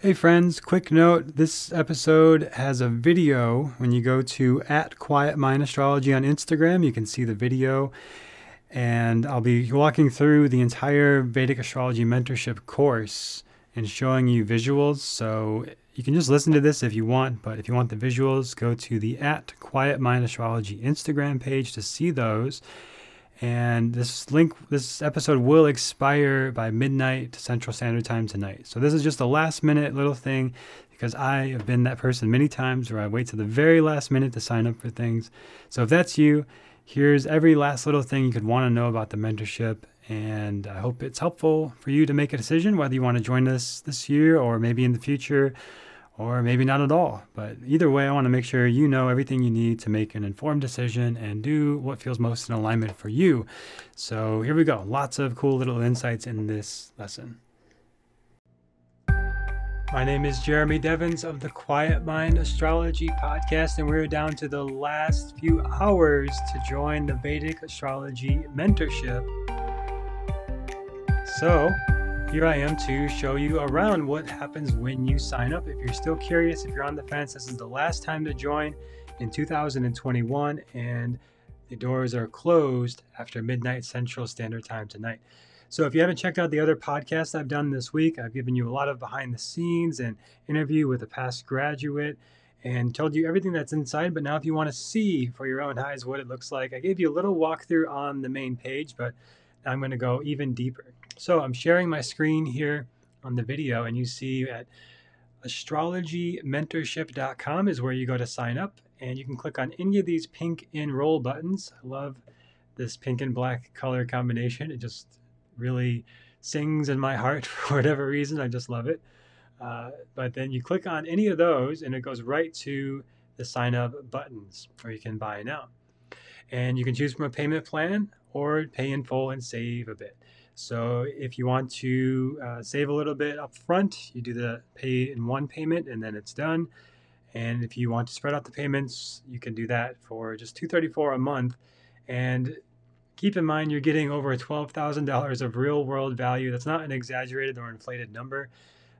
Hey friends, quick note this episode has a video. When you go to at Quiet Mind Astrology on Instagram, you can see the video. And I'll be walking through the entire Vedic Astrology Mentorship course and showing you visuals. So you can just listen to this if you want, but if you want the visuals, go to the at Quiet Mind Astrology Instagram page to see those. And this link, this episode will expire by midnight Central Standard Time tonight. So this is just a last minute little thing because I have been that person many times where I wait to the very last minute to sign up for things. So if that's you, here's every last little thing you could want to know about the mentorship. And I hope it's helpful for you to make a decision whether you want to join us this year or maybe in the future or maybe not at all. But either way, I want to make sure you know everything you need to make an informed decision and do what feels most in alignment for you. So here we go. Lots of cool little insights in this lesson. My name is Jeremy Devins of the Quiet Mind Astrology Podcast, and we're down to the last few hours to join the Vedic Astrology Mentorship. So, here I am to show you around what happens when you sign up. If you're still curious, if you're on the fence, this is the last time to join in 2021, and the doors are closed after midnight Central Standard Time tonight. So if you haven't checked out the other podcasts I've done this week, I've given you a lot of behind the scenes and interview with a past graduate and told you everything that's inside. But now, if you want to see for your own eyes what it looks like, I gave you a little walkthrough on the main page, but I'm going to go even deeper. So I'm sharing my screen here on the video, and you see at astrologymentorship.com is where you go to sign up, and you can click on any of these pink enroll buttons. I love this pink and black color combination. It just really sings in my heart for whatever reason. I just love it. Uh, but then you click on any of those, and it goes right to the sign up buttons where you can buy now. And you can choose from a payment plan or pay in full and save a bit. So if you want to uh, save a little bit up front, you do the pay in one payment and then it's done. And if you want to spread out the payments, you can do that for just 234 a month. And keep in mind you're getting over $12,000 of real world value. That's not an exaggerated or inflated number.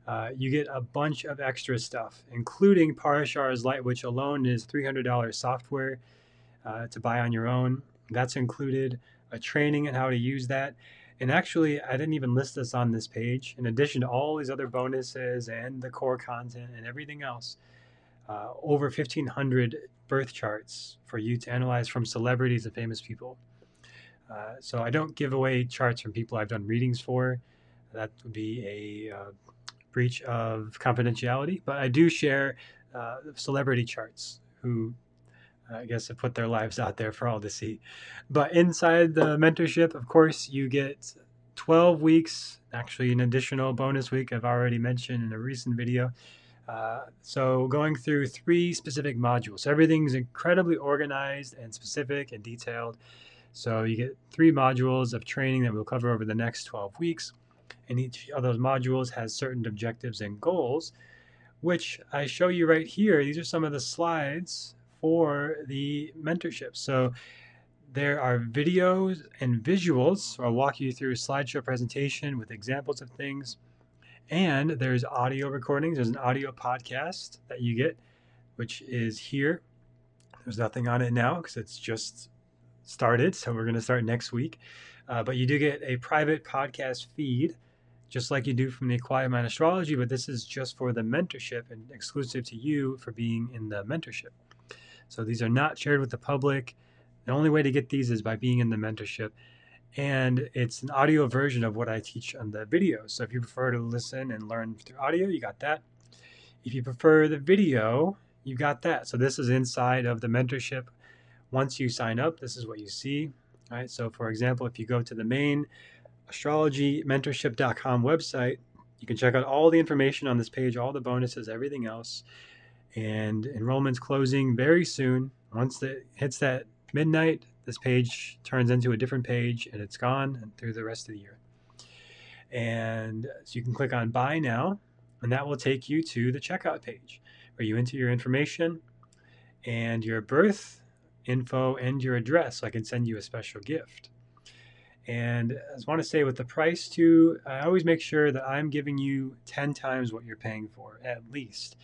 Uh, you get a bunch of extra stuff, including Parashar's Light, which alone is $300 software uh, to buy on your own. That's included a training on how to use that. And actually, I didn't even list this on this page. In addition to all these other bonuses and the core content and everything else, uh, over 1,500 birth charts for you to analyze from celebrities and famous people. Uh, so I don't give away charts from people I've done readings for. That would be a uh, breach of confidentiality. But I do share uh, celebrity charts who I guess, have put their lives out there for all to see. But inside the mentorship, of course, you get 12 weeks, actually, an additional bonus week I've already mentioned in a recent video. Uh, so, going through three specific modules. So everything's incredibly organized and specific and detailed. So, you get three modules of training that we'll cover over the next 12 weeks. And each of those modules has certain objectives and goals, which I show you right here. These are some of the slides for the mentorship. So there are videos and visuals. So I'll walk you through a slideshow presentation with examples of things. And there's audio recordings. There's an audio podcast that you get, which is here. There's nothing on it now because it's just started. So we're going to start next week. Uh, but you do get a private podcast feed, just like you do from the Quiet Mind Astrology. But this is just for the mentorship and exclusive to you for being in the mentorship. So these are not shared with the public. The only way to get these is by being in the mentorship. And it's an audio version of what I teach on the video. So if you prefer to listen and learn through audio, you got that. If you prefer the video, you got that. So this is inside of the mentorship. Once you sign up, this is what you see. All right. So for example, if you go to the main astrologymentorship.com website, you can check out all the information on this page, all the bonuses, everything else and enrollment's closing very soon. Once it hits that midnight, this page turns into a different page and it's gone through the rest of the year. And so you can click on buy now, and that will take you to the checkout page where you enter your information and your birth info and your address so I can send you a special gift. And I just want to say with the price too, I always make sure that I'm giving you 10 times what you're paying for, at least.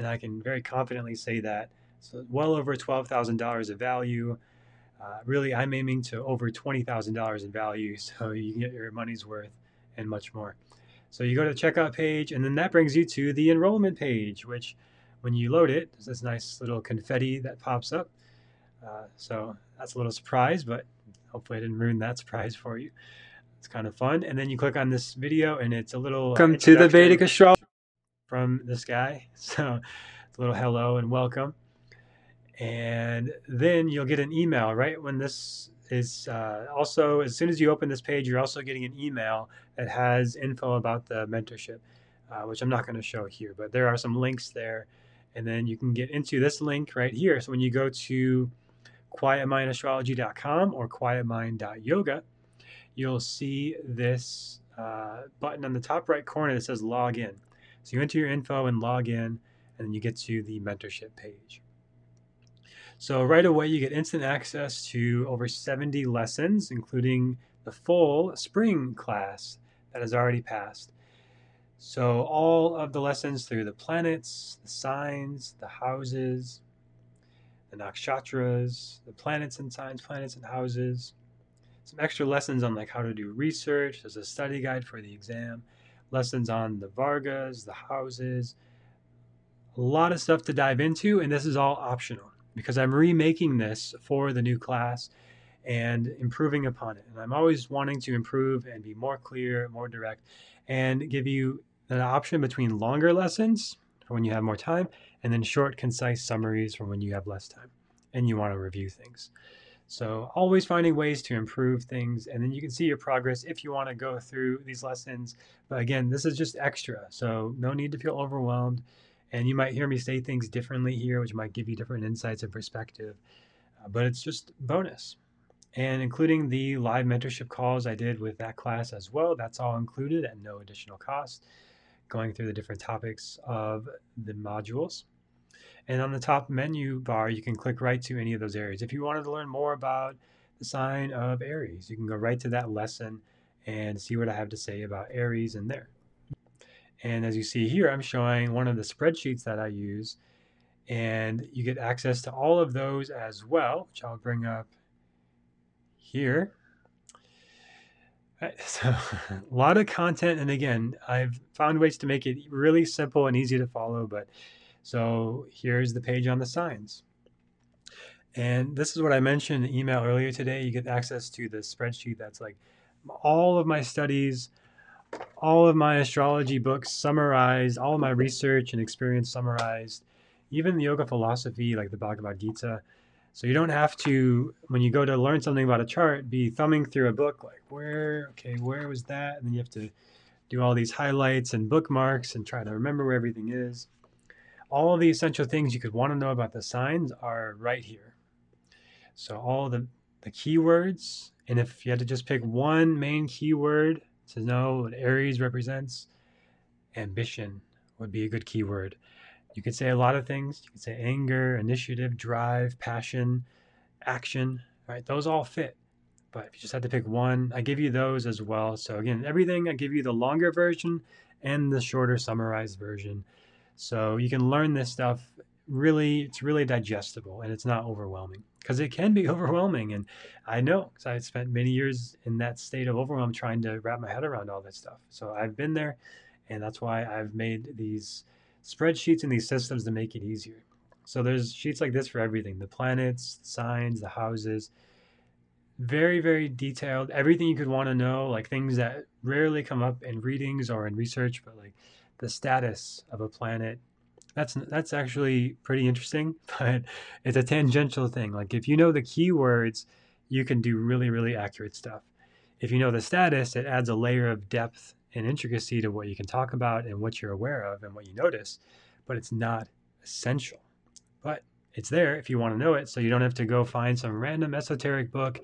And I can very confidently say that. So well over $12,000 of value. Uh, really, I'm aiming to over $20,000 in value so you can get your money's worth and much more. So you go to the checkout page, and then that brings you to the enrollment page, which when you load it, there's this nice little confetti that pops up. Uh, so that's a little surprise, but hopefully I didn't ruin that surprise for you. It's kind of fun. And then you click on this video, and it's a little welcome to the Vedic astrology from this guy. So it's a little hello and welcome. And then you'll get an email right when this is uh, also as soon as you open this page, you're also getting an email that has info about the mentorship, uh, which I'm not going to show here, but there are some links there. And then you can get into this link right here. So when you go to quietmindastrology.com or quietmind.yoga, you'll see this uh, button on the top right corner that says log in. So you enter your info and log in, and then you get to the mentorship page. So right away, you get instant access to over 70 lessons, including the full spring class that has already passed. So all of the lessons through the planets, the signs, the houses, the nakshatras, the planets and signs, planets and houses. Some extra lessons on like how to do research. There's a study guide for the exam. Lessons on the Vargas, the houses. A lot of stuff to dive into, and this is all optional because I'm remaking this for the new class and improving upon it. And I'm always wanting to improve and be more clear, more direct, and give you an option between longer lessons for when you have more time and then short, concise summaries for when you have less time and you want to review things. So, always finding ways to improve things, and then you can see your progress if you want to go through these lessons. But again, this is just extra, so no need to feel overwhelmed. And you might hear me say things differently here, which might give you different insights and perspective. Uh, but it's just bonus. And including the live mentorship calls I did with that class as well, that's all included at no additional cost, going through the different topics of the modules. And on the top menu bar, you can click right to any of those areas. If you wanted to learn more about the sign of Aries, you can go right to that lesson and see what I have to say about Aries in there. And as you see here, I'm showing one of the spreadsheets that I use. And you get access to all of those as well, which I'll bring up here. Right, so a lot of content. And again, I've found ways to make it really simple and easy to follow. But so here's the page on the signs. And this is what I mentioned in the email earlier today. You get access to the spreadsheet that's like all of my studies, all of my astrology books summarized, all of my research and experience summarized, even the yoga philosophy like the Bhagavad Gita. So you don't have to, when you go to learn something about a chart, be thumbing through a book like, where, okay, where was that? And then you have to do all these highlights and bookmarks and try to remember where everything is. All the essential things you could want to know about the signs are right here. So all the, the keywords, and if you had to just pick one main keyword to know what Aries represents, ambition would be a good keyword. You could say a lot of things. You could say anger, initiative, drive, passion, action, right? Those all fit. But if you just had to pick one, I give you those as well. So again, everything I give you the longer version and the shorter summarized version. So you can learn this stuff really, it's really digestible and it's not overwhelming because it can be overwhelming. And I know because I spent many years in that state of overwhelm trying to wrap my head around all this stuff. So I've been there, and that's why I've made these spreadsheets and these systems to make it easier. So there's sheets like this for everything the planets, the signs, the houses. Very, very detailed. Everything you could want to know, like things that rarely come up in readings or in research, but like the status of a planet, that's that's actually pretty interesting, but it's a tangential thing. Like if you know the keywords, you can do really really accurate stuff. If you know the status, it adds a layer of depth and intricacy to what you can talk about and what you're aware of and what you notice, but it's not essential. But it's there if you want to know it, so you don't have to go find some random esoteric book.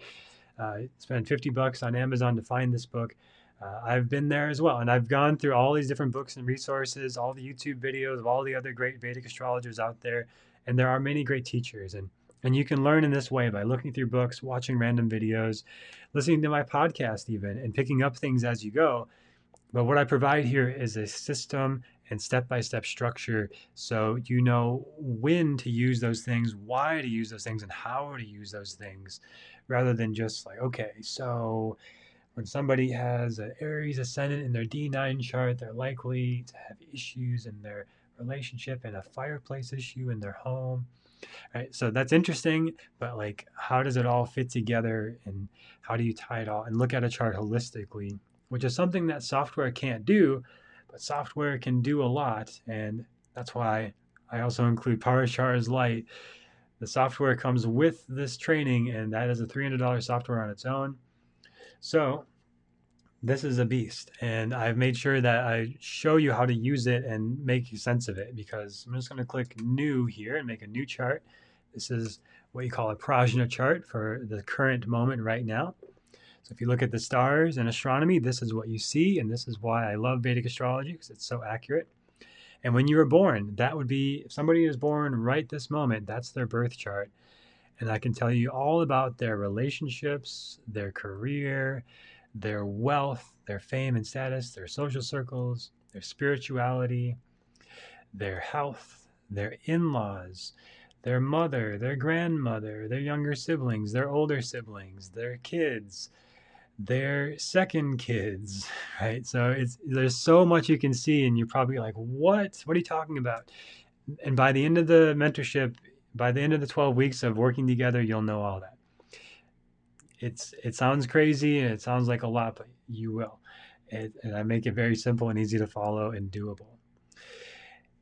Uh, spend 50 bucks on Amazon to find this book uh, I've been there as well. And I've gone through all these different books and resources, all the YouTube videos of all the other great Vedic astrologers out there. And there are many great teachers. And And you can learn in this way by looking through books, watching random videos, listening to my podcast, even, and picking up things as you go. But what I provide here is a system and step by step structure so you know when to use those things, why to use those things, and how to use those things, rather than just like, okay, so when somebody has an Aries ascendant in their D9 chart, they're likely to have issues in their relationship and a fireplace issue in their home. Right. So that's interesting, but like, how does it all fit together and how do you tie it all and look at a chart holistically, which is something that software can't do, but software can do a lot. And that's why I also include Parashar's Light. The software comes with this training, and that is a $300 software on its own. So this is a beast and i've made sure that i show you how to use it and make sense of it because i'm just going to click new here and make a new chart. This is what you call a prashna chart for the current moment right now. So if you look at the stars and astronomy this is what you see and this is why i love vedic astrology because it's so accurate. And when you were born that would be if somebody is born right this moment that's their birth chart and i can tell you all about their relationships their career their wealth, their fame and status, their social circles, their spirituality, their health, their in laws, their mother, their grandmother, their younger siblings, their older siblings, their kids, their second kids, right? So it's there's so much you can see, and you're probably like, what? What are you talking about? And by the end of the mentorship, by the end of the 12 weeks of working together, you'll know all that it's it sounds crazy and it sounds like a lot, but you will. It, and I make it very simple and easy to follow and doable.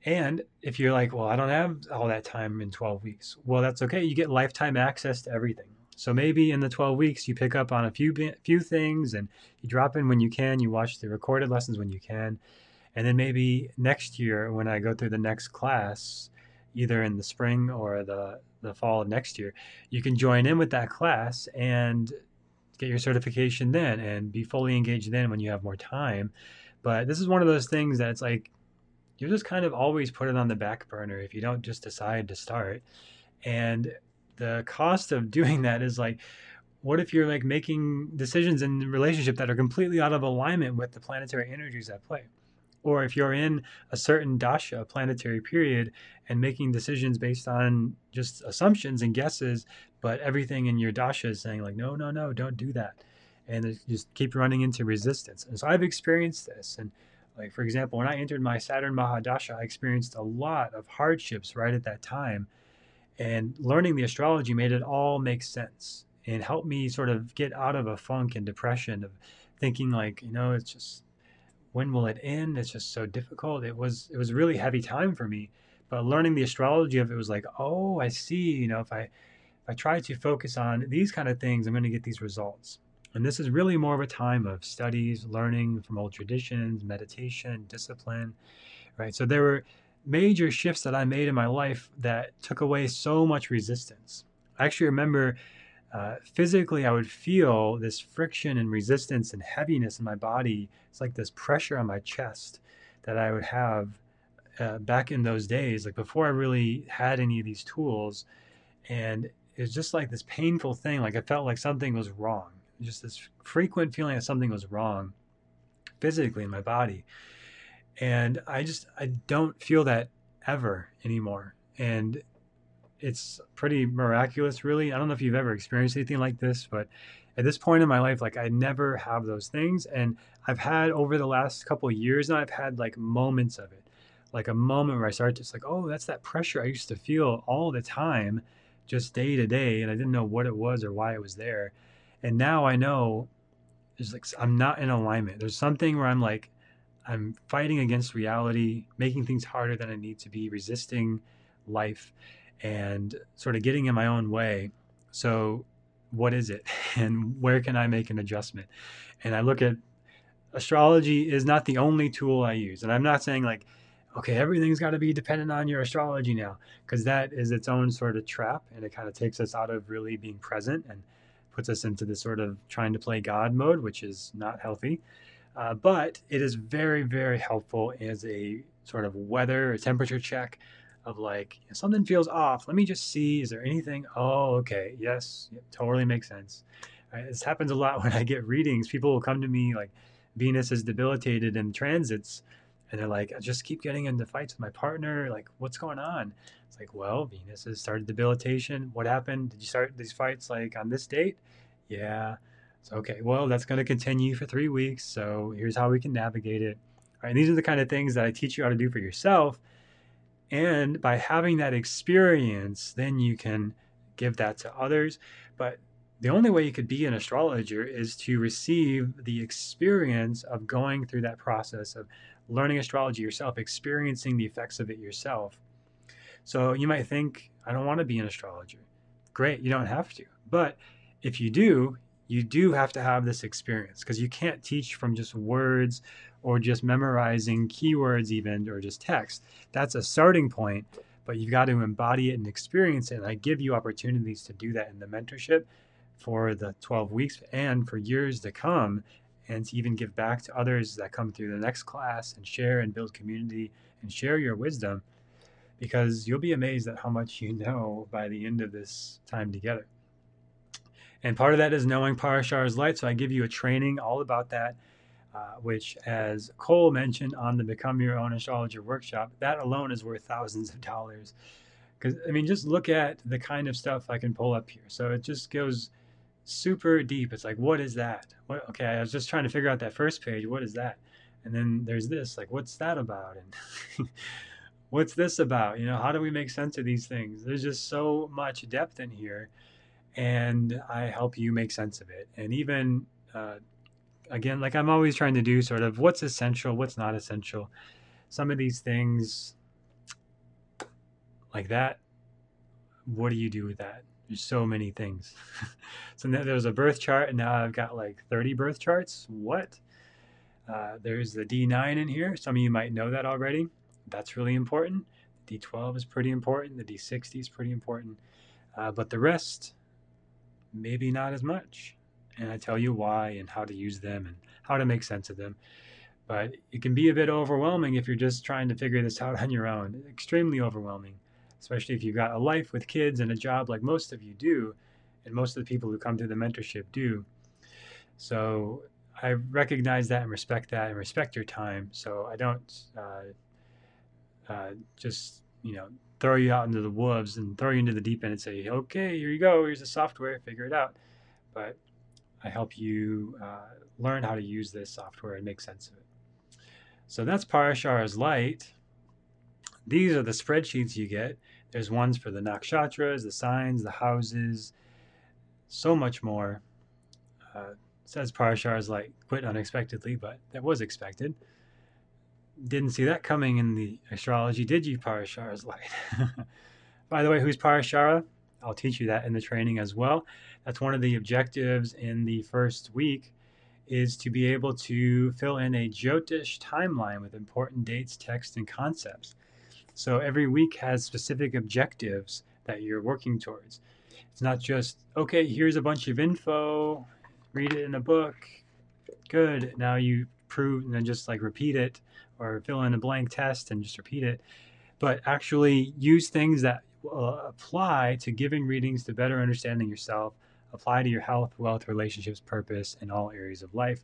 And if you're like, well, I don't have all that time in 12 weeks, well, that's okay. You get lifetime access to everything. So maybe in the 12 weeks, you pick up on a few few things and you drop in when you can. You watch the recorded lessons when you can, and then maybe next year when I go through the next class, either in the spring or the the fall of next year, you can join in with that class and get your certification then and be fully engaged then when you have more time. But this is one of those things that's like you just kind of always put it on the back burner if you don't just decide to start. And the cost of doing that is like what if you're like making decisions in relationship that are completely out of alignment with the planetary energies at play? Or if you're in a certain dasha planetary period and making decisions based on just assumptions and guesses but everything in your dasha is saying like no no no don't do that. And just keep running into resistance. And so i've experienced this. And like for example when i entered my saturn mahadasha i experienced a lot of hardships right at that time. And learning the astrology made it all make sense and helped me sort of get out of a funk and depression of thinking like you know it's just when will it end? It's just so difficult. It was it was a really heavy time for me. But learning the astrology of it was like, oh, I see. You know, if I if I try to focus on these kind of things, I'm going to get these results. And this is really more of a time of studies, learning from old traditions, meditation, discipline, right? So there were major shifts that I made in my life that took away so much resistance. I actually remember uh, physically, I would feel this friction and resistance and heaviness in my body. It's like this pressure on my chest that I would have uh, back in those days, like before I really had any of these tools. And it was just like this painful thing. Like I felt like something was wrong. Just this frequent feeling that something was wrong physically in my body. And I just, I don't feel that ever anymore. And it's pretty miraculous, really. I don't know if you've ever experienced anything like this, but at this point in my life, like I never have those things. And I've had over the last couple years now, I've had like moments of it, like a moment where I started just like, oh, that's that pressure I used to feel all the time, just day to day. And I didn't know what it was or why it was there. And now I know there's like, I'm not in alignment. There's something where I'm like, I'm fighting against reality, making things harder than I need to be, resisting life and sort of getting in my own way. So, what is it? And where can I make an adjustment? And I look at astrology is not the only tool I use. And I'm not saying like, okay, everything's got to be dependent on your astrology now, because that is its own sort of trap. And it kind of takes us out of really being present and puts us into this sort of trying to play God mode, which is not healthy. Uh, but it is very, very helpful as a sort of weather, a temperature check of like something feels off. Let me just see. Is there anything? Oh, okay. Yes, totally makes sense. Right? This happens a lot when I get readings. People will come to me like Venus is debilitated in transits, and they're like, I just keep getting into fights with my partner. Like, what's going on? It's like, well, Venus has started debilitation. What happened? Did you start these fights like on this date? Yeah. So, okay, well, that's going to continue for three weeks. So here's how we can navigate it. All right, and these are the kind of things that I teach you how to do for yourself. And by having that experience, then you can give that to others. But the only way you could be an astrologer is to receive the experience of going through that process of learning astrology yourself, experiencing the effects of it yourself. So you might think, I don't want to be an astrologer. Great, you don't have to. But if you do, you do have to have this experience because you can't teach from just words or just memorizing keywords, even or just text. That's a starting point, but you've got to embody it and experience it. And I give you opportunities to do that in the mentorship for the 12 weeks and for years to come, and to even give back to others that come through the next class and share and build community and share your wisdom because you'll be amazed at how much you know by the end of this time together. And part of that is knowing Parashar's light. So I give you a training all about that, uh, which, as Cole mentioned on the Become Your Own Astrologer workshop, that alone is worth thousands of dollars. Because, I mean, just look at the kind of stuff I can pull up here. So it just goes super deep. It's like, what is that? What, okay, I was just trying to figure out that first page. What is that? And then there's this, like, what's that about? And what's this about? You know, how do we make sense of these things? There's just so much depth in here and I help you make sense of it. And even uh, again, like I'm always trying to do, sort of what's essential, what's not essential. Some of these things, like that, what do you do with that? There's so many things. so was a birth chart, and now I've got like 30 birth charts. What? Uh, there's the D9 in here. Some of you might know that already. That's really important. The D12 is pretty important. The D60 is pretty important. Uh, but the rest, maybe not as much. And I tell you why and how to use them and how to make sense of them. But it can be a bit overwhelming if you're just trying to figure this out on your own. Extremely overwhelming, especially if you've got a life with kids and a job like most of you do, and most of the people who come through the mentorship do. So I recognize that and respect that and respect your time. So I don't uh, uh, just, you know, throw you out into the wolves and throw you into the deep end and say, okay, here you go. Here's the software. Figure it out. But I help you uh, learn how to use this software and make sense of it. So that's Parashar's Light. These are the spreadsheets you get. There's ones for the nakshatras, the signs, the houses, so much more. Uh, says Parashar's Light quit unexpectedly, but that was expected didn't see that coming in the astrology, did you, Parashara's light? By the way, who's Parashara? I'll teach you that in the training as well. That's one of the objectives in the first week is to be able to fill in a Jyotish timeline with important dates, text, and concepts. So every week has specific objectives that you're working towards. It's not just, okay, here's a bunch of info, read it in a book, good. Now you prove and then just like repeat it or fill in a blank test and just repeat it, but actually use things that uh, apply to giving readings to better understanding yourself, apply to your health, wealth, relationships, purpose, in all areas of life.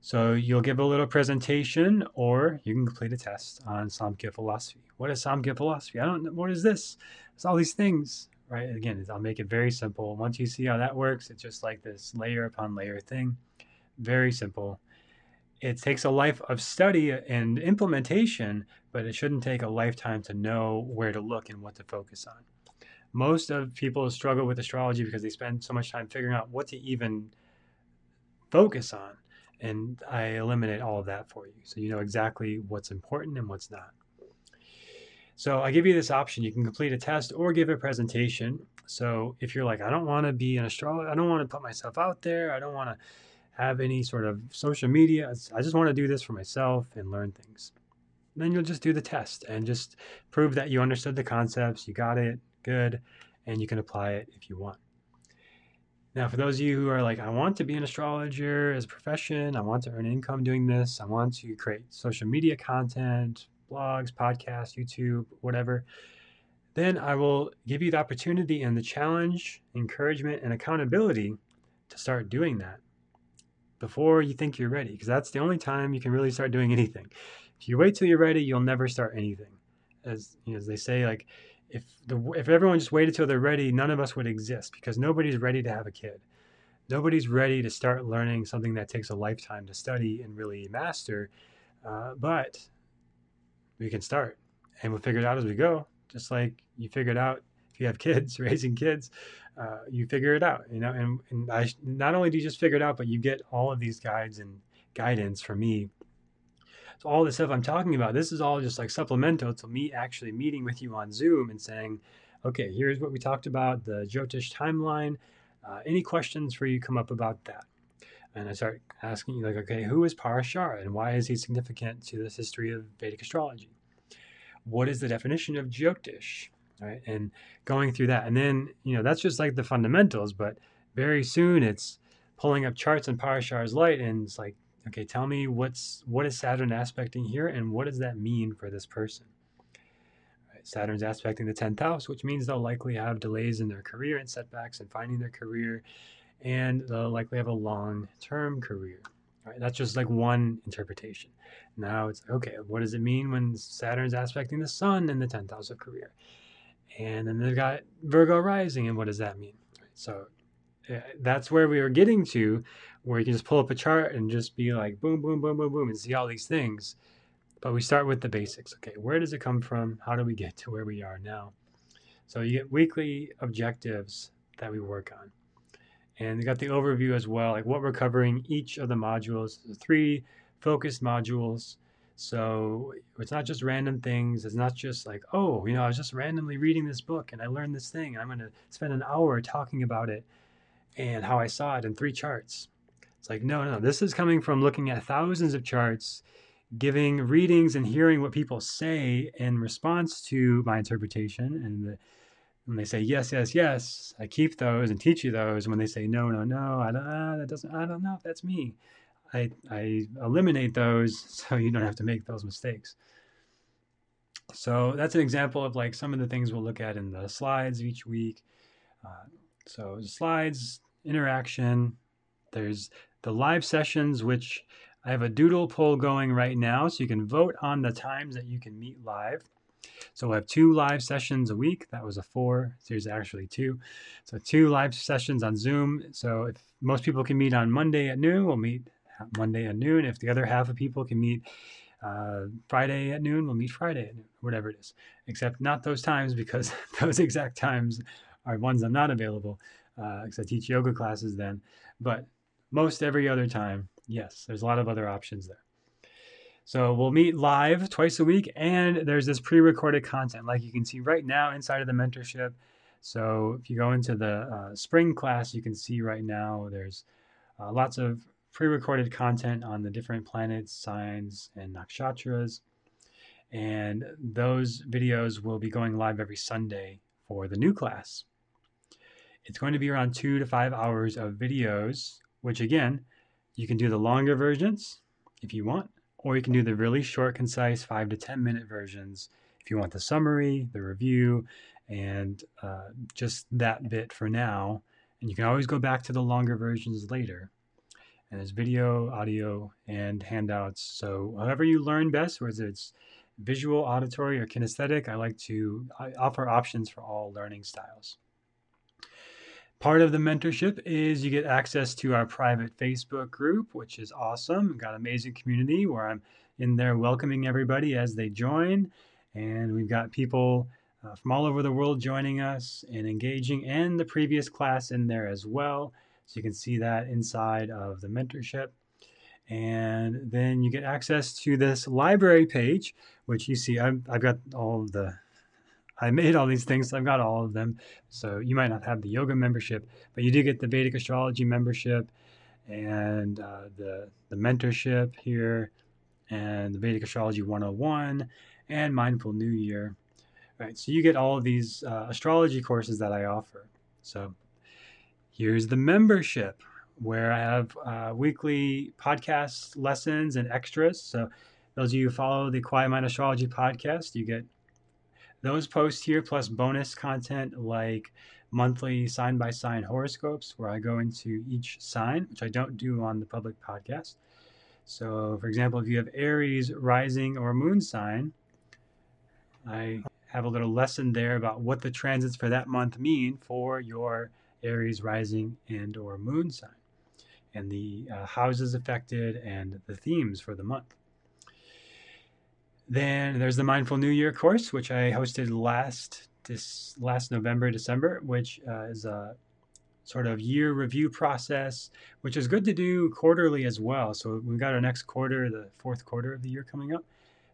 So you'll give a little presentation, or you can complete a test on Samkhya philosophy. What is Samkhya philosophy? I don't know. What is this? It's all these things, right? Again, I'll make it very simple. Once you see how that works, it's just like this layer upon layer thing. Very simple it takes a life of study and implementation, but it shouldn't take a lifetime to know where to look and what to focus on. Most of people struggle with astrology because they spend so much time figuring out what to even focus on. And I eliminate all of that for you. So you know exactly what's important and what's not. So I give you this option. You can complete a test or give a presentation. So if you're like, I don't want to be an astrologer, I don't want to put myself out there, I don't want to have any sort of social media. I just want to do this for myself and learn things. then you'll just do the test and just prove that you understood the concepts, you got it, good, and you can apply it if you want. Now, for those of you who are like, I want to be an astrologer as a profession, I want to earn income doing this, I want to create social media content, blogs, podcasts, YouTube, whatever, then I will give you the opportunity and the challenge, encouragement, and accountability to start doing that before you think you're ready, because that's the only time you can really start doing anything. If you wait till you're ready, you'll never start anything. As you know, as they say, like if the if everyone just waited till they're ready, none of us would exist because nobody's ready to have a kid. Nobody's ready to start learning something that takes a lifetime to study and really master. Uh, but we can start, and we'll figure it out as we go. Just like you figured out if you have kids, raising kids, uh, you figure it out. You know, and and I not only do you just figure it out, but you get all of these guides and guidance from me so all the stuff I'm talking about, this is all just like supplemental to me actually meeting with you on Zoom and saying, okay, here's what we talked about, the Jyotish timeline. Uh, any questions for you come up about that? And I start asking you like, okay, who is Parashara and why is he significant to this history of Vedic astrology? What is the definition of Jyotish? Right, and going through that, and then you know that's just like the fundamentals. But very soon it's pulling up charts in Parashara's light, and it's like okay, tell me what's what is Saturn aspecting here and what does that mean for this person? Right, Saturn's aspecting the 10th house, which means they'll likely have delays in their career and setbacks in finding their career, and they'll likely have a long-term career. Right, that's just like one interpretation. Now it's okay, what does it mean when Saturn's aspecting the sun in the 10th house of career? And then they've got Virgo rising, and what does that mean? So eh, that's where we were getting to, where you can just pull up a chart and just be like boom, boom, boom, boom, boom, and see all these things. But we start with the basics. Okay, where does it come from? How do we get to where we are now? So you get weekly objectives that we work on. And you got the overview as well, like what we're covering each of the modules, the three focused modules. So it's not just random things. It's not just like, oh, you know, I was just randomly reading this book and I learned this thing and I'm going to spend an hour talking about it and how I saw it in three charts. It's like, no, no, this is coming from looking at thousands of charts, giving readings and hearing what people say in response to my interpretation. And the, when they say yes, yes, yes, I keep those and teach you those. And when they say no, no, no, I don't, ah, that doesn't, I don't know if that's me. I, I eliminate those so you don't have to make those mistakes. So that's an example of like some of the things we'll look at in the slides each week. Uh, so slides, interaction. There's the live sessions, which I have a doodle poll going right now, so you can vote on the times that you can meet live. So we'll have two live sessions a week. That was a four. There's actually two. So two live sessions on Zoom. So if most people can meet on Monday at noon, we'll meet Monday at noon. If the other half of people can meet uh, Friday at noon, we'll meet Friday at noon, whatever it is. Except not those times because those exact times are ones I'm not available because uh, I teach yoga classes then. But most every other time, yes, there's a lot of other options there. So we'll meet live twice a week, and there's this pre-recorded content, like you can see right now inside of the mentorship. So if you go into the uh, spring class, you can see right now there's uh, lots of pre-recorded content on the different planets, signs, and nakshatras. And those videos will be going live every Sunday for the new class. It's going to be around two to five hours of videos, which again, you can do the longer versions if you want, or you can do the really short, concise five to 10 minute versions if you want the summary, the review, and uh, just that bit for now. And you can always go back to the longer versions later. And there's video, audio, and handouts. So, however you learn best, whether it's visual, auditory, or kinesthetic, I like to offer options for all learning styles. Part of the mentorship is you get access to our private Facebook group, which is awesome. We've got amazing community where I'm in there welcoming everybody as they join. And we've got people uh, from all over the world joining us and engaging, and the previous class in there as well. So you can see that inside of the mentorship. And then you get access to this library page, which you see I've, I've got all of the I made all these things. I've got all of them. So you might not have the yoga membership, but you do get the Vedic astrology membership and uh, the the mentorship here, and the Vedic astrology 101 and Mindful New Year. Right. So you get all of these uh, astrology courses that I offer. So here's the membership where I have uh, weekly podcast lessons and extras. So those of you who follow the Quiet Mind Astrology podcast, you get those posts here plus bonus content like monthly sign by sign horoscopes where I go into each sign, which I don't do on the public podcast. So, for example, if you have Aries rising or moon sign, I have a little lesson there about what the transits for that month mean for your Aries rising and or moon sign and the uh, houses affected and the themes for the month. Then there's the Mindful New Year course, which I hosted last this last November, December, which uh, is a sort of year review process, which is good to do quarterly as well. So we've got our next quarter, the fourth quarter of the year coming up.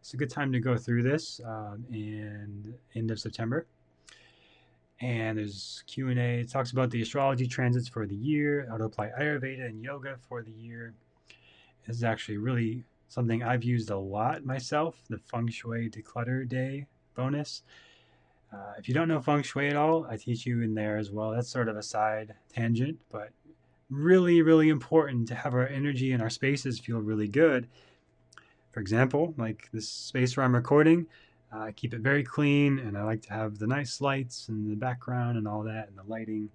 It's a good time to go through this um, in end of September. And there's Q and A. It talks about the astrology transits for the year, how to apply Ayurveda and yoga for the year. This is actually really something I've used a lot myself, the Feng Shui Declutter Day bonus. Uh, if you don't know Feng Shui at all, I teach you in there as well. That's sort of a side tangent, but really, really important to have our energy and our spaces feel really good. For example, like this space where I'm recording, I keep it very clean and I like to have the nice lights and the background and all that and the lighting.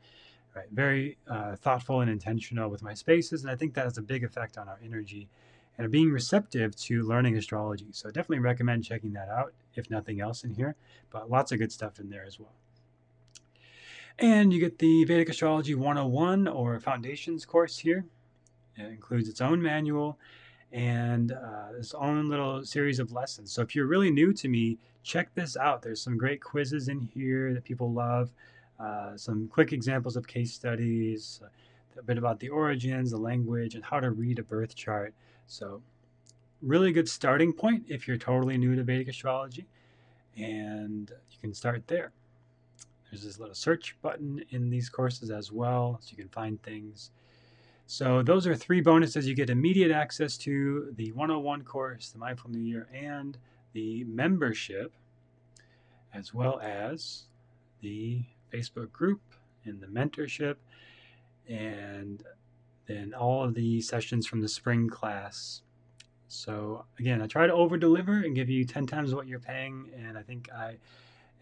Right, very uh, thoughtful and intentional with my spaces, and I think that has a big effect on our energy and being receptive to learning astrology. So definitely recommend checking that out, if nothing else in here, but lots of good stuff in there as well. And you get the Vedic Astrology 101 or Foundations course here. It includes its own manual and uh, its own little series of lessons. So if you're really new to me, check this out. There's some great quizzes in here that people love, uh, some quick examples of case studies, a bit about the origins, the language, and how to read a birth chart. So, really good starting point if you're totally new to Vedic astrology, and you can start there. There's this little search button in these courses as well, so you can find things. So, those are three bonuses you get immediate access to the 101 course, the Mindful New Year, and the membership, as well as the Facebook group and the mentorship and then all of the sessions from the spring class. So again, I try to over deliver and give you 10 times what you're paying, and I think I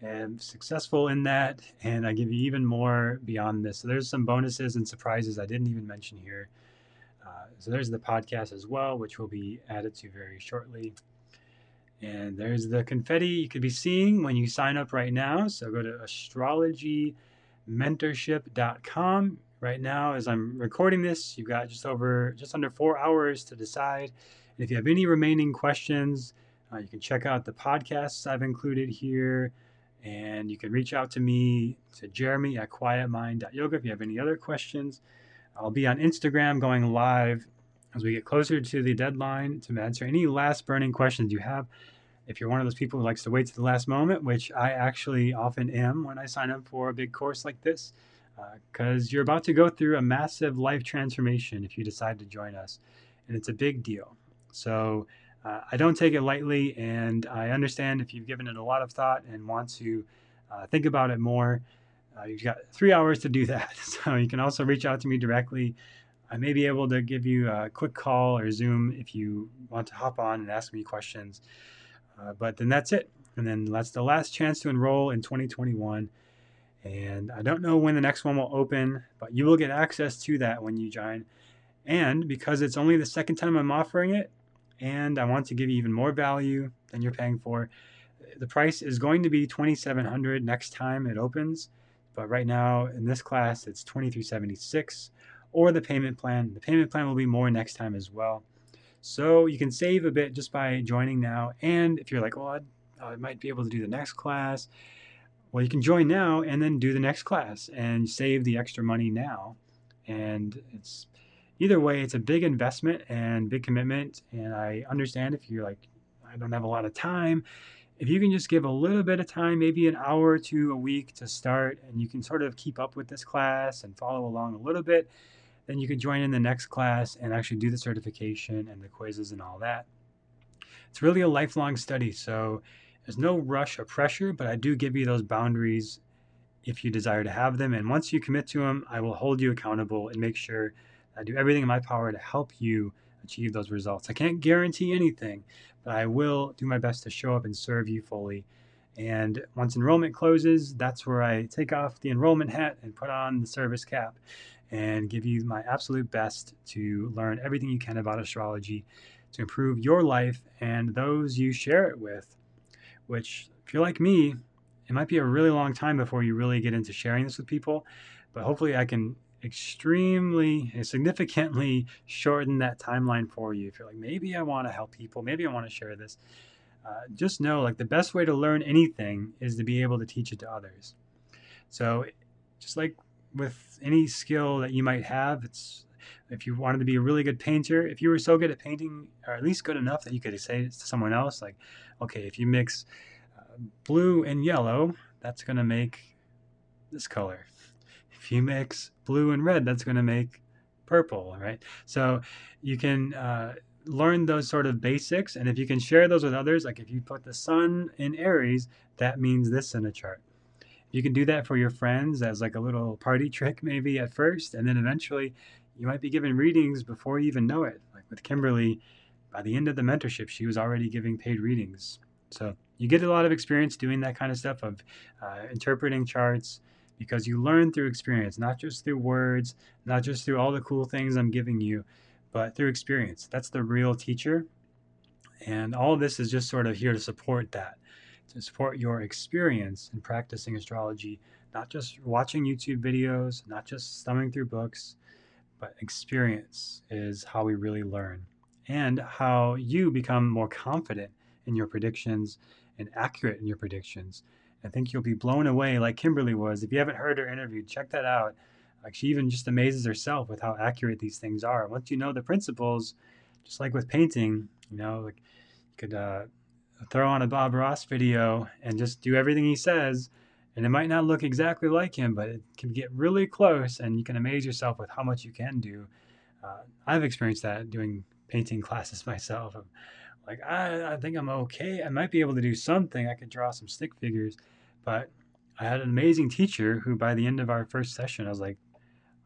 am successful in that, and I give you even more beyond this. So there's some bonuses and surprises I didn't even mention here. Uh, so there's the podcast as well, which will be added to very shortly. And there's the confetti you could be seeing when you sign up right now. So go to astrologymentorship.com right now as I'm recording this. You've got just over, just under four hours to decide. And if you have any remaining questions, uh, you can check out the podcasts I've included here. And you can reach out to me to Jeremy at quietmind.yoga if you have any other questions. I'll be on Instagram going live as we get closer to the deadline to answer any last burning questions you have. If you're one of those people who likes to wait to the last moment, which I actually often am when I sign up for a big course like this, because uh, you're about to go through a massive life transformation if you decide to join us, and it's a big deal. So uh, I don't take it lightly, and I understand if you've given it a lot of thought and want to uh, think about it more. Uh, you've got three hours to do that. So you can also reach out to me directly. I may be able to give you a quick call or Zoom if you want to hop on and ask me questions. Uh, but then that's it. And then that's the last chance to enroll in 2021. And I don't know when the next one will open, but you will get access to that when you join. And because it's only the second time I'm offering it, and I want to give you even more value than you're paying for, the price is going to be 2700 next time it opens. But right now in this class, it's 2376 or the payment plan. The payment plan will be more next time as well. So you can save a bit just by joining now. And if you're like, well, I might be able to do the next class well, you can join now and then do the next class and save the extra money now. And it's either way, it's a big investment and big commitment. And I understand if you're like, I don't have a lot of time. If you can just give a little bit of time, maybe an hour or two a week to start, and you can sort of keep up with this class and follow along a little bit, then you can join in the next class and actually do the certification and the quizzes and all that. It's really a lifelong study. So there's no rush or pressure, but I do give you those boundaries if you desire to have them. And once you commit to them, I will hold you accountable and make sure I do everything in my power to help you achieve those results. I can't guarantee anything, but I will do my best to show up and serve you fully. And once enrollment closes, that's where I take off the enrollment hat and put on the service cap and give you my absolute best to learn everything you can about astrology to improve your life and those you share it with. Which, if you're like me, it might be a really long time before you really get into sharing this with people, but hopefully I can extremely significantly shorten that timeline for you. If you're like maybe i want to help people. Maybe i want to share this. Uh, just know like the best way to learn anything is to be able to teach it to others. So just like with any skill that you might have it's if you wanted to be a really good painter if you were so good at painting or at least good enough that you could say to someone else like okay if you mix uh, blue and yellow that's going to make this color. If you mix blue and red that's going to make purple right? So you can uh, learn those sort of basics and if you can share those with others like if you put the sun in aries that means this in a chart. You can do that for your friends as like a little party trick maybe at first and then eventually you might be giving readings before you even know it. Like with kimberly by the end of the mentorship she was already giving paid readings. So you get a lot of experience doing that kind of stuff of uh, interpreting charts because you learn through experience not just through words not just through all the cool things i'm giving you but through experience. That's the real teacher. And all this is just sort of here to support that, to support your experience in practicing astrology, not just watching YouTube videos, not just thumbing through books, but experience is how we really learn and how you become more confident in your predictions and accurate in your predictions. I think you'll be blown away like Kimberly was. If you haven't heard her interview, check that out. Like she even just amazes herself with how accurate these things are. Once you know the principles, just like with painting, you know, like you could uh, throw on a Bob Ross video and just do everything he says, and it might not look exactly like him, but it can get really close, and you can amaze yourself with how much you can do. Uh, I've experienced that doing painting classes myself. I'm like, I, I think I'm okay. I might be able to do something. I could draw some stick figures, but I had an amazing teacher who, by the end of our first session, I was like,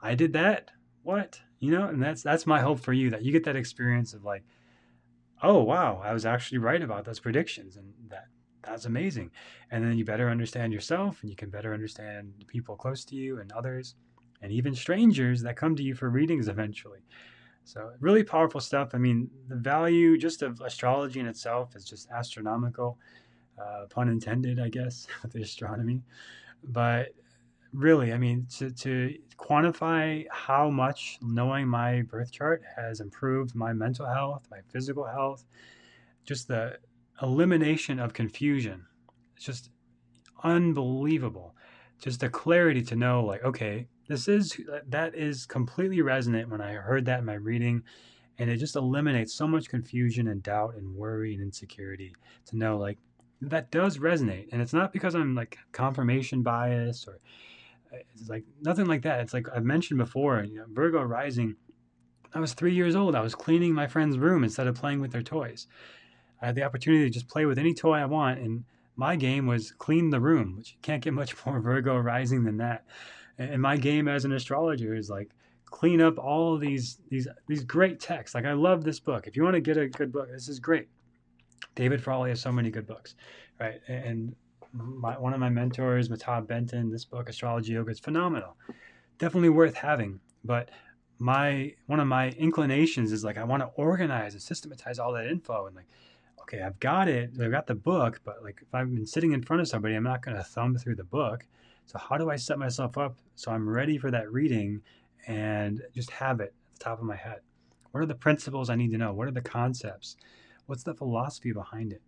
I did that. What? You know, and that's that's my hope for you that you get that experience of like, oh wow, I was actually right about those predictions, and that that's amazing. And then you better understand yourself, and you can better understand the people close to you and others, and even strangers that come to you for readings eventually. So really powerful stuff. I mean, the value just of astrology in itself is just astronomical, uh, pun intended, I guess, with astronomy. But really, I mean, to, to quantify how much knowing my birth chart has improved my mental health, my physical health, just the elimination of confusion. It's just unbelievable. Just the clarity to know, like, okay, this is uh, that is completely resonant when I heard that in my reading. And it just eliminates so much confusion and doubt and worry and insecurity to know, like, that does resonate. And it's not because I'm like confirmation bias or uh, it's like nothing like that. It's like I've mentioned before, you know, Virgo rising. I was three years old. I was cleaning my friend's room instead of playing with their toys. I had the opportunity to just play with any toy I want, and my game was clean the room, which you can't get much more Virgo rising than that. And my game as an astrologer is like clean up all these these these great texts. Like I love this book. If you want to get a good book, this is great. David Frawley has so many good books, right? And my, one of my mentors, Matab Benton, this book, Astrology Yoga, is phenomenal. Definitely worth having. But my one of my inclinations is like I want to organize and systematize all that info and like, okay, I've got it, I've got the book, but like if I've been sitting in front of somebody, I'm not going to thumb through the book. So how do I set myself up so I'm ready for that reading and just have it at the top of my head? What are the principles I need to know? What are the concepts? What's the philosophy behind it?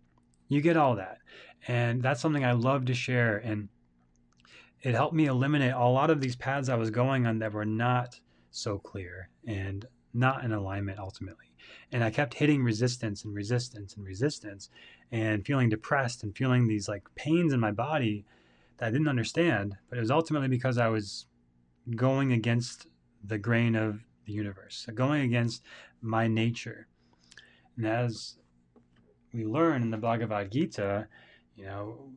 You get all that. And that's something I love to share. And it helped me eliminate a lot of these paths I was going on that were not so clear and not in alignment ultimately. And I kept hitting resistance and resistance and resistance and feeling depressed and feeling these like pains in my body that I didn't understand. But it was ultimately because I was going against the grain of the universe, going against my nature. And as we learn in the Bhagavad Gita, you know,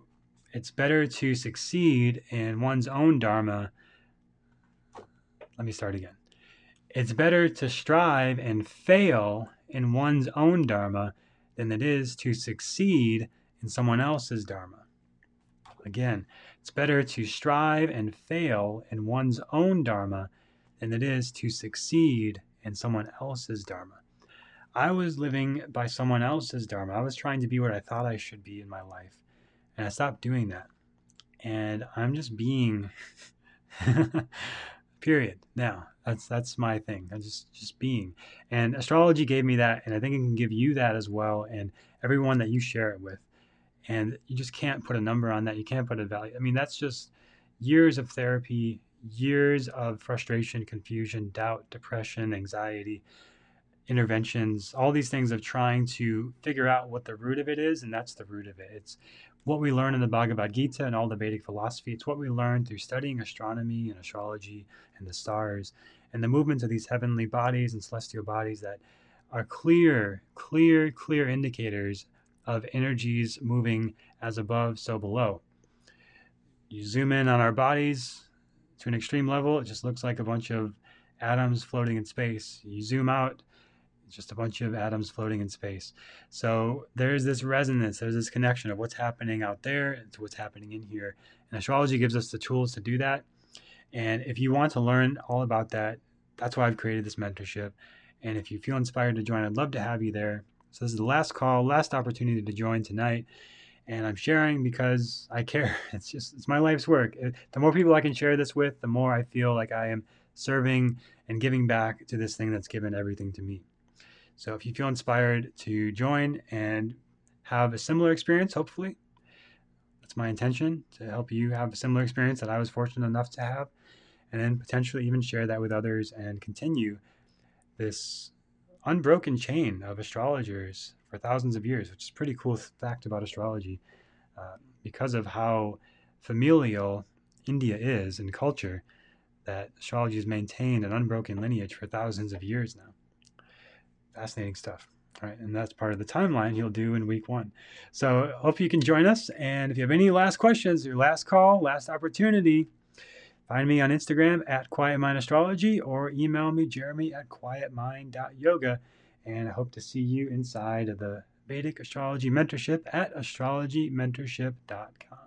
it's better to succeed in one's own dharma. Let me start again. It's better to strive and fail in one's own Dharma than it is to succeed in someone else's Dharma. Again, it's better to strive and fail in one's own Dharma than it is to succeed in someone else's Dharma. I was living by someone else's Dharma. I was trying to be what I thought I should be in my life. And I stopped doing that. And I'm just being period. Now, that's that's my thing. I'm just just being. And astrology gave me that and I think it can give you that as well and everyone that you share it with. And you just can't put a number on that. You can't put a value. I mean, that's just years of therapy, years of frustration, confusion, doubt, depression, anxiety, interventions, all these things of trying to figure out what the root of it is, and that's the root of it. It's what we learn in the Bhagavad Gita and all the Vedic philosophy. It's what we learn through studying astronomy and astrology and the stars and the movements of these heavenly bodies and celestial bodies that are clear, clear, clear indicators of energies moving as above, so below. You zoom in on our bodies to an extreme level, it just looks like a bunch of atoms floating in space. You zoom out it's just a bunch of atoms floating in space. So there's this resonance, there's this connection of what's happening out there to what's happening in here. And astrology gives us the tools to do that. And if you want to learn all about that, that's why I've created this mentorship. And if you feel inspired to join, I'd love to have you there. So this is the last call, last opportunity to join tonight. And I'm sharing because I care. It's just, it's my life's work. Uh, the more people I can share this with, the more I feel like I am serving and giving back to this thing that's given everything to me. So if you feel inspired to join and have a similar experience, hopefully, that's my intention to help you have a similar experience that I was fortunate enough to have, and then potentially even share that with others and continue this unbroken chain of astrologers for thousands of years, which is pretty cool fact about astrology uh, because of how familial India is in culture, that astrology has maintained an unbroken lineage for thousands of years now fascinating stuff. All right, and that's part of the timeline you'll do in week one. So hope you can join us. And if you have any last questions, your last call, last opportunity, find me on Instagram at Quiet Mind Astrology or email me Jeremy at quietmind.yoga. And I hope to see you inside of the Vedic Astrology Mentorship at astrologymentorship.com.